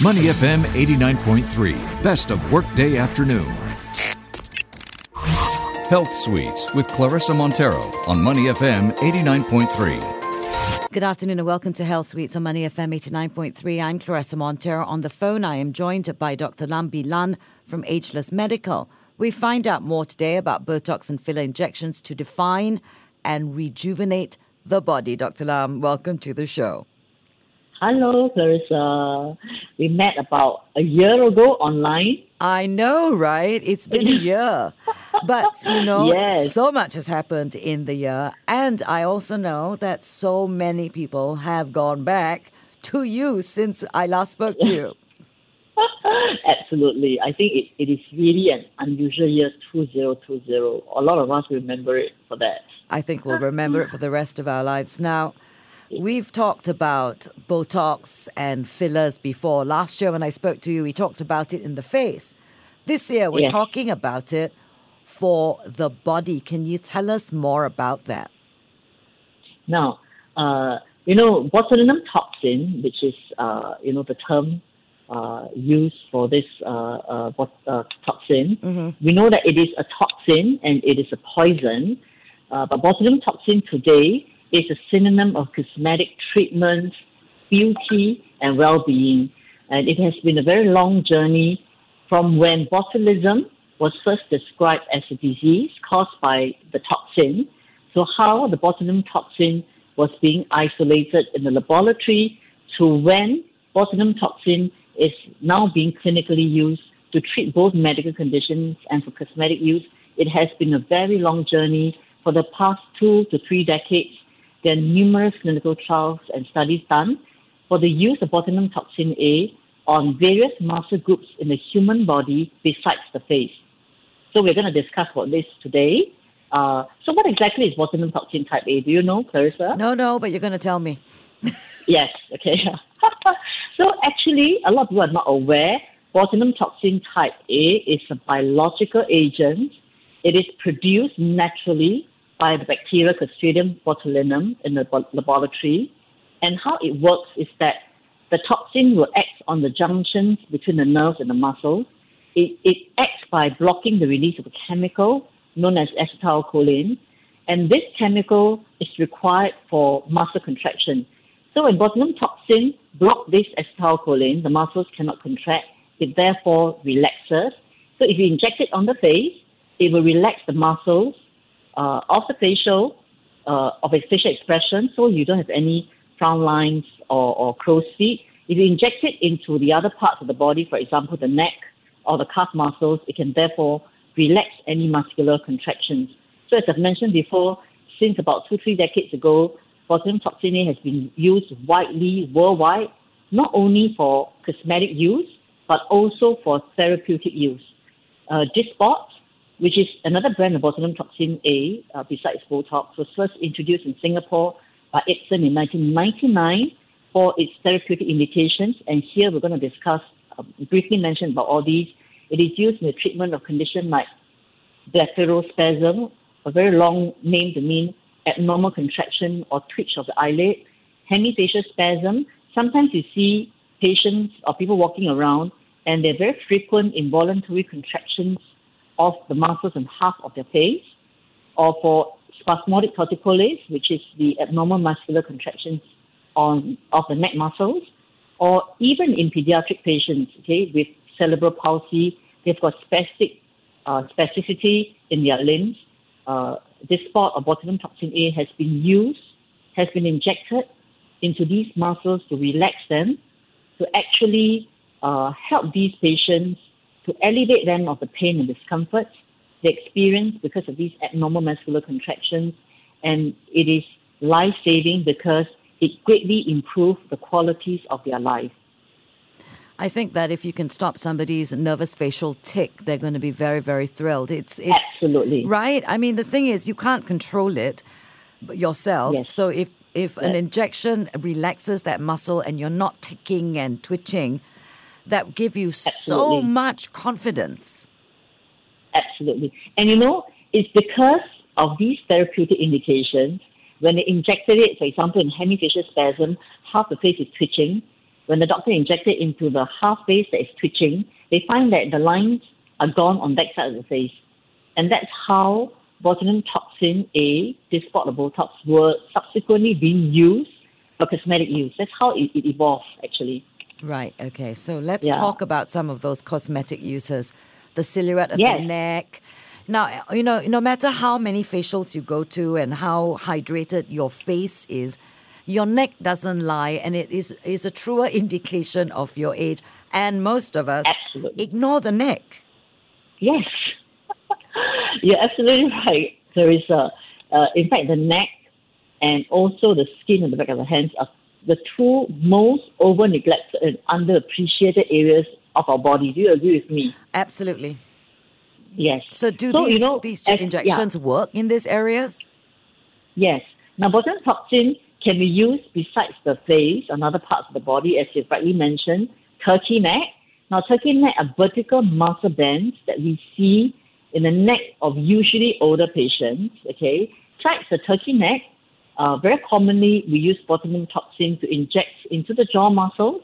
Money FM 89.3, best of workday afternoon. Health Suites with Clarissa Montero on Money FM 89.3. Good afternoon and welcome to Health Suites on Money FM 89.3. I'm Clarissa Montero. On the phone, I am joined by Dr. Lam Bee Lan from Ageless Medical. We find out more today about Botox and filler injections to define and rejuvenate the body. Dr. Lam, welcome to the show. Hello, Clarissa. We met about a year ago online. I know, right? It's been a year. But, you know, Yes. so much has happened in the year. And I also know that so many people have gone back to you since I last spoke to you. Absolutely. I think it, it is really an unusual year 2020. A lot of us remember it for that. I think we'll remember it for the rest of our lives. Now, we've talked about Botox and fillers before. Last year, when I spoke to you, we talked about it in the face. This year, we're Yes. talking about it for the body. Can you tell us more about that? Now, uh, you know, botulinum toxin, which is, uh, you know, the term uh, used for this uh, uh, bot- uh, toxin, we know that it is a toxin and it is a poison. Uh, but botulinum toxin today is a synonym of cosmetic treatments, beauty, and well-being. And it has been a very long journey from when botulism was first described as a disease caused by the toxin to how the botulinum toxin was being isolated in the laboratory to when botulinum toxin is now being clinically used to treat both medical conditions and for cosmetic use. It has been a very long journey for the past two to three decades. There are numerous clinical trials and studies done for the use of botulinum toxin A on various muscle groups in the human body besides the face. So we're going to discuss about this today. Uh, so what exactly is botulinum toxin type A? Do you know, Clarissa? No, no, but you're going to tell me. Yes, okay. so actually, a lot of people are not aware botulinum toxin type A is a biological agent. It is produced naturally by the bacteria Clostridium botulinum in the laboratory. And how it works is that the toxin will act on the junctions between the nerves and the muscles. It, it acts by blocking the release of a chemical known as acetylcholine. And this chemical is required for muscle contraction. So when botulinum toxin blocks this acetylcholine, the muscles cannot contract. It therefore relaxes. So if you inject it on the face, it will relax the muscles uh, of the facial, uh, of a facial expression, so you don't have any frown lines or, or crow's feet. If you inject it into the other parts of the body, for example, the neck or the calf muscles, it can therefore relax any muscular contractions. So as I've mentioned before, since about two, three decades ago, botulinum toxin A has been used widely worldwide, not only for cosmetic use, but also for therapeutic use. Uh, Dysport, which is another brand of botulinum toxin A, uh, besides Botox, was first introduced in Singapore by Ipsen in 1999 for its therapeutic indications. And here we're going to discuss, uh, briefly mention about all these. It is used in the treatment of conditions like blepharospasm, a very long name to mean abnormal contraction or twitch of the eyelid, hemifacial spasm. Sometimes you see patients or people walking around and they're very frequent involuntary contractions of the muscles and half of their face, or for spasmodic torticollis, which is the abnormal muscular contractions on of the neck muscles, or even in pediatric patients, okay, with cerebral palsy, they've got spastic uh, spasticity in their limbs. Uh, Dysport of botulinum toxin A has been used, has been injected into these muscles to relax them, to actually uh, help these patients to alleviate them of the pain and discomfort they experience because of these abnormal muscular contractions. And it is life saving because it greatly improves the qualities of their life. I think that if you can stop somebody's nervous facial tick, they're going to be very, very thrilled. It's, it's Absolutely. right. I mean, the thing is, you can't control it yourself. Yes. So if if an injection relaxes that muscle and you're not ticking and twitching, that give you so much confidence. Absolutely. And you know, it's because of these therapeutic indications, when they injected it, for example, in hemifacial spasm, half the face is twitching, when the doctor injected into the half face that is twitching, they find that the lines are gone on that side of the face. And that's how botulinum toxin A, this of Botox, were subsequently being used for cosmetic use. That's how it, it evolved, actually. Right, okay. So let's Yeah. talk about some of those cosmetic uses. The silhouette of Yes. the neck. Now, you know, no matter how many facials you go to and how hydrated your face is, your neck doesn't lie and it is, is a truer indication of your age. And most of us Absolutely. ignore the neck. Yes, you're absolutely right, Teresa. Uh, in fact, the neck and also the skin on the back of the hands are the two most over neglected and underappreciated areas of our body. Do you agree with me? Absolutely. Yes. So do So, these, you know, these as- yeah. injections work in these areas? Yes. Now, botulinum toxin can be used besides the face, another parts of the body, as you rightly mentioned, turkey neck. Now, turkey neck are vertical muscle bands that we see in the neck of usually older patients. Okay, besides the turkey neck, uh, very commonly we use botulinum toxin to inject into the jaw muscles.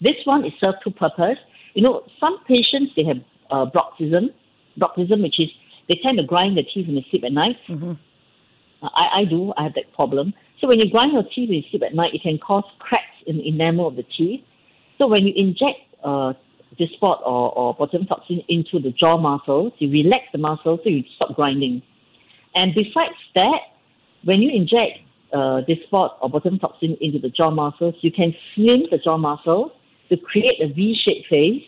This one is served two purpose. You know, some patients they have uh, bruxism, bruxism, which is they tend to grind their teeth when they sleep at night. Uh, I, I do. I have that problem. So when you grind your teeth when you sleep at night, it can cause cracks in the enamel of the teeth. So when you inject uh, Dysport or, or botulinum toxin into the jaw muscles, you relax the muscles so you stop grinding. And besides that, when you inject uh, Dysport or botulinum toxin into the jaw muscles, you can slim the jaw muscles to create a V-shaped face.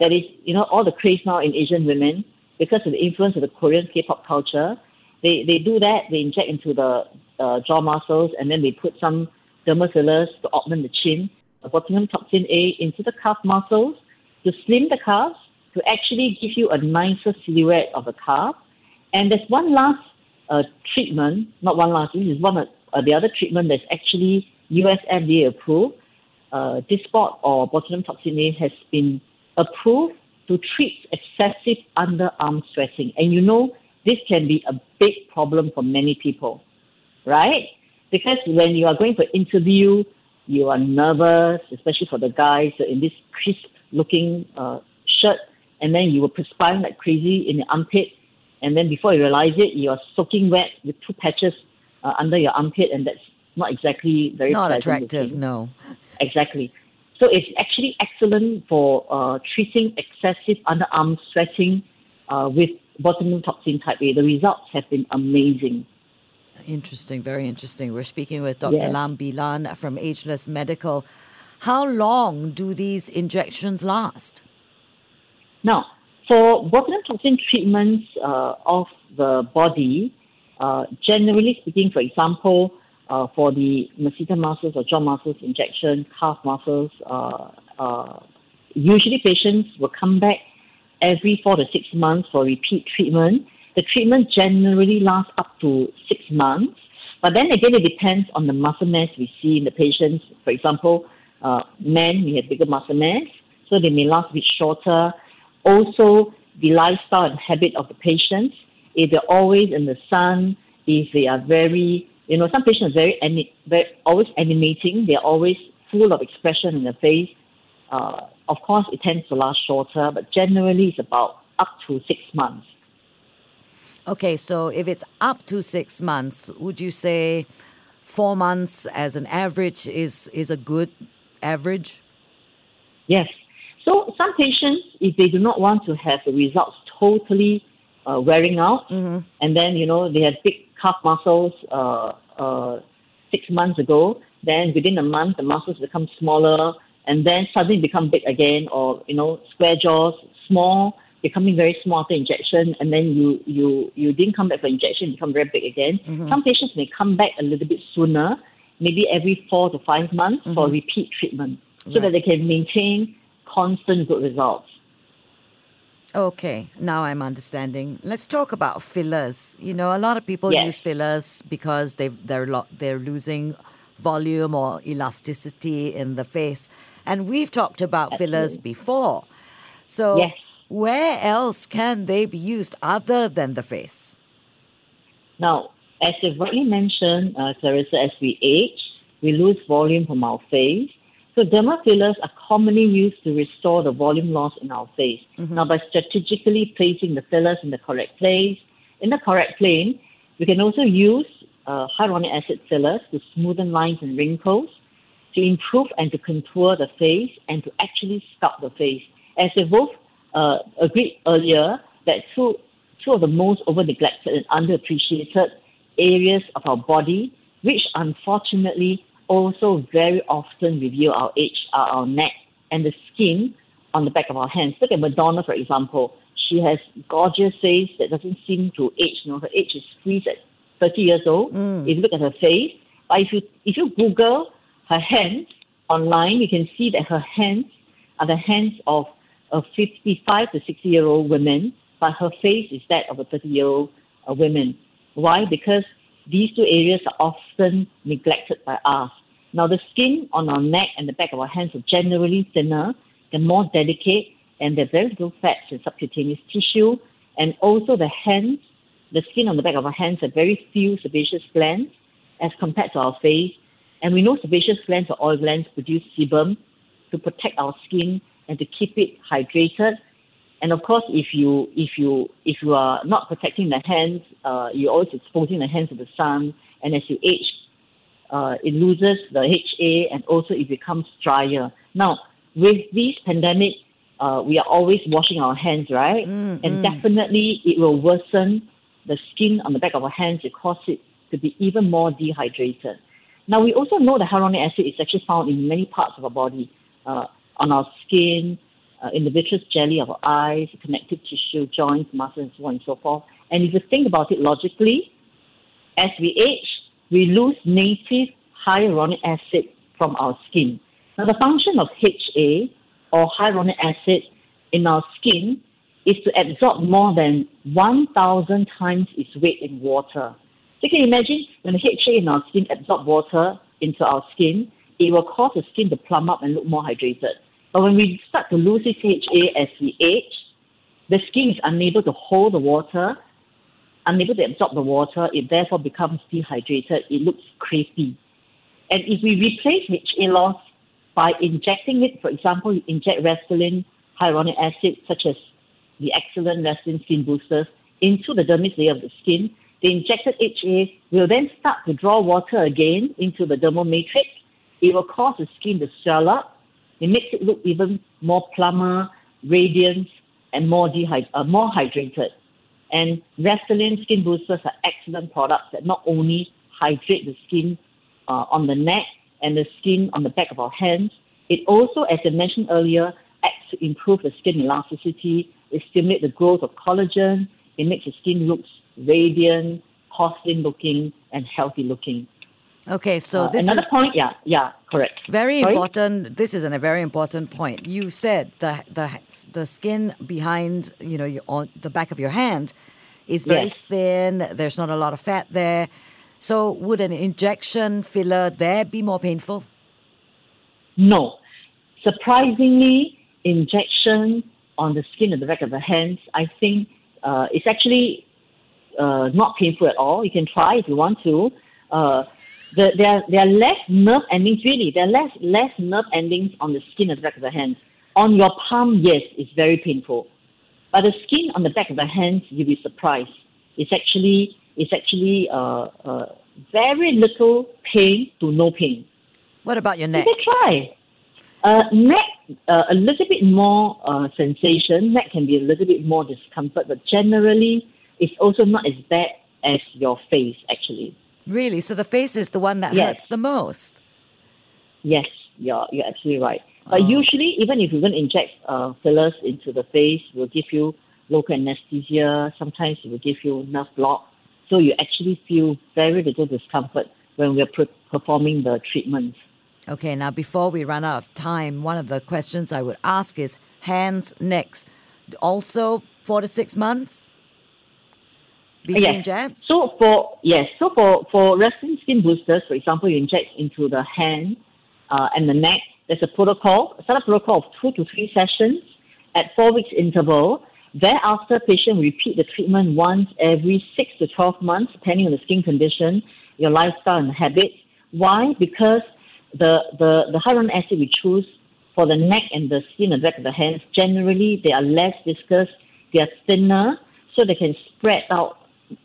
That is, you know, all the craze now in Asian women because of the influence of the Korean K-pop culture. They they do that. They inject into the uh, jaw muscles and then they put some dermal fillers to augment the chin. A botulinum toxin A into the calf muscles to slim the calves to actually give you a nicer silhouette of the calf. And there's one last uh, treatment, not one last, this is one of uh, the other treatment that's actually US FDA approved. Uh, Dysport or botulinum toxin A has been approved to treat excessive underarm sweating. And you know, this can be a big problem for many people, right? Because when you are going for interview, you are nervous, especially for the guys in this crisp looking uh, shirt, and then you were perspiring like crazy in your armpit, and then before you realize it, you are soaking wet with two patches uh, under your armpit, and that's not exactly very Not attractive, no. Exactly. So it's actually excellent for uh, treating excessive underarm sweating uh, with botulinum toxin type A. The results have been amazing. Interesting, very interesting. We're speaking with Dr. Yes. Lam Bee Lan from Ageless Medical. How long do these injections last? Now, for botulinum toxin treatments uh, of the body, uh, generally speaking, for example, uh, for the masseter muscles or jaw muscles injection, calf muscles, uh, uh, usually patients will come back every four to six months for repeat treatment. The treatment generally lasts up to six months, but then again, it depends on the muscle mass we see in the patients. For example, uh, men, we have bigger muscle mass, so they may last a bit shorter. Also, the lifestyle and habit of the patients. If they're always in the sun, if they are very, you know, some patients are very, ani- very always animating. They're always full of expression in the face. Uh, of course, it tends to last shorter, but generally it's about up to six months. Okay, so if it's up to six months, would you say four months as an average is, is a good average? Yes. So some patients, if they do not want to have the results totally uh, wearing out, and then you know they had big calf muscles uh, uh, six months ago, then within a month the muscles become smaller, and then suddenly become big again, or you know square jaws, small, becoming very small after injection, and then you you you didn't come back for injection, become very big again. Some patients may come back a little bit sooner, maybe every four to five months for repeat treatment, so that they can maintain constant good results. Okay, now I'm understanding. Let's talk about fillers. You know, a lot of people Yes. use fillers because they they're lo- they're losing volume or elasticity in the face, and we've talked about fillers before. So, Yes. where else can they be used other than the face? Now, as you've rightly mentioned, uh, Clarissa, as we age, we lose volume from our face. So dermal fillers are commonly used to restore the volume loss in our face. Mm-hmm. Now, by strategically placing the fillers in the correct place, in the correct plane, we can also use uh, hyaluronic acid fillers to smoothen lines and wrinkles, to improve and to contour the face, and to actually sculpt the face. As we both uh, agreed earlier, that two, two of the most over neglected and underappreciated areas of our body, which unfortunately also very often reveal our age are our neck and the skin on the back of our hands. Look at Madonna, for example. She has gorgeous face that doesn't seem to age. You know, her age is freeze at 30 years old. Mm. If you look at her face, but if you if you Google her hands online, you can see that her hands are the hands of a 55 to 60 year old woman, but her face is that of a 30 year old uh, woman. Why? Because these two areas are often neglected by us. Now, the skin on our neck and the back of our hands are generally thinner, they're more delicate, and they're very little fats and subcutaneous tissue. And also, the hands, the skin on the back of our hands have very few sebaceous glands as compared to our face. And we know sebaceous glands or oil glands produce sebum to protect our skin and to keep it hydrated. And of course, if you if you if you are not protecting the hands, uh, you're always exposing the hands to the sun. And as you age, uh, it loses the HA and also it becomes drier. Now, with this pandemic, uh, we are always washing our hands, right? Mm, and mm. definitely it will worsen the skin on the back of our hands. It cause it to be even more dehydrated. Now, we also know that hyaluronic acid is actually found in many parts of our body, uh, on our skin, uh, in the vitreous jelly of our eyes, connective tissue, joints, muscles, and so on and so forth. And if you think about it logically, as we age, we lose native hyaluronic acid from our skin. Now, the function of HA or hyaluronic acid in our skin is to absorb more than 1,000 times its weight in water. So you can imagine when the HA in our skin absorbs water into our skin, it will cause the skin to plump up and look more hydrated. But when we start to lose this HA as we age, the skin is unable to hold the water unable to absorb the water, it therefore becomes dehydrated. It looks crepey. And if we replace HA loss by injecting it, for example, you inject Restylane hyaluronic acid, such as the excellent Restylane skin boosters, into the dermis layer of the skin, the injected HA will then start to draw water again into the dermal matrix. It will cause the skin to swell up. It makes it look even more plumper, radiant, and more, dehyd- uh, more hydrated. And Restylane skin boosters are excellent products that not only hydrate the skin uh, on the neck and the skin on the back of our hands, it also, as I mentioned earlier, acts to improve the skin elasticity. It stimulates the growth of collagen. It makes the skin look radiant, porcelain looking, and healthy looking. Okay, so uh, this another is point. Yeah, yeah, correct. Very Sorry? important. This is a very important point. You said the the the skin behind you know your, on the back of your hand is very Yes. thin. There's not a lot of fat there. So would an injection filler there be more painful? No. Surprisingly, injection on the skin at the back of the hands, I think uh, it's actually uh, not painful at all. You can try if you want to. Uh, the, there, are, there are less nerve endings, really. There are less, less nerve endings on the skin at the back of the hands. On your palm, yes, it's very painful. But the skin on the back of the hands, you'll be surprised. It's actually, it's actually uh, uh, very little pain to no pain. What about your neck? It a try. Uh, neck, uh, a little bit more uh, sensation. Neck can be a little bit more discomfort, but generally, it's also not as bad as your face, actually. Really? So the face is the one that Yes. hurts the most. Yes, you're, you're absolutely right. But usually, even if you're going to inject uh, fillers into the face, we'll give you local anesthesia. Sometimes it will give you nerve block. So you actually feel very little discomfort when we're pre- performing the treatment. Okay, now before we run out of time, one of the questions I would ask is hands, necks. Also four to six months between yes. jabs? So for yes, so for for Restylane skin boosters, for example, you inject into the hand uh, and the neck. There's a protocol, a standard protocol of two to three sessions at four weeks interval. Thereafter, patient repeat the treatment once every six to twelve months, depending on the skin condition, your lifestyle and habits. Why? Because the, the, the hyaluronic acid we choose for the neck and the skin and back of the hands, generally they are less viscous, they are thinner, so they can spread out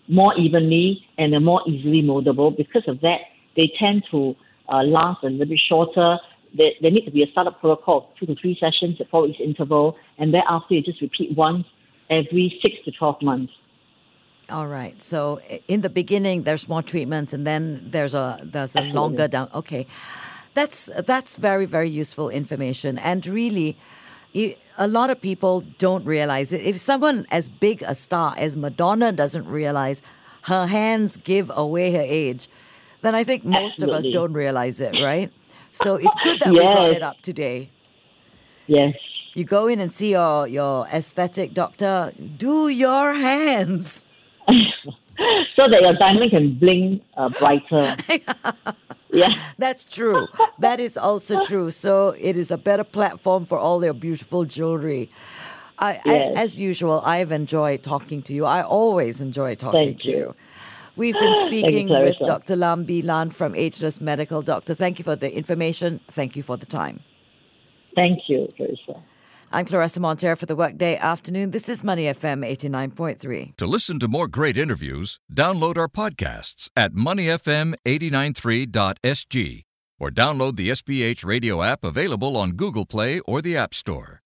more evenly and are more easily moldable. Because of that, they tend to uh, last a little bit shorter. There, there need to be a startup protocol, two to three sessions at four weeks interval, and thereafter you just repeat once every six to 12 months. All right. So in the beginning, there's more treatments, and then there's a there's a Absolutely. longer down. Okay, that's that's very very useful information, and really, a lot of people don't realize it. If someone as big a star as Madonna doesn't realize her hands give away her age, then I think most of us don't realize it, right? So it's good that we brought it up today. Yes. You go in and see your your aesthetic doctor. Do your hands. So that your diamond can bling uh, brighter. yeah. That's true. that is also true. So it is a better platform for all your beautiful jewelry. I, I, Yes. as usual, I've enjoyed talking to you. I always enjoy talking Thank to you. you. We've been speaking with Clarissa. Dr. Lam Bee Lan from Ageless Medical. Doctor, thank you for the information. Thank you for the time. Thank you, Clarissa. I'm Clarissa Montero for the Workday Afternoon. This is Money FM 89.3. To listen to more great interviews, download our podcasts at moneyfm893.sg or download the SPH radio app available on Google Play or the App Store.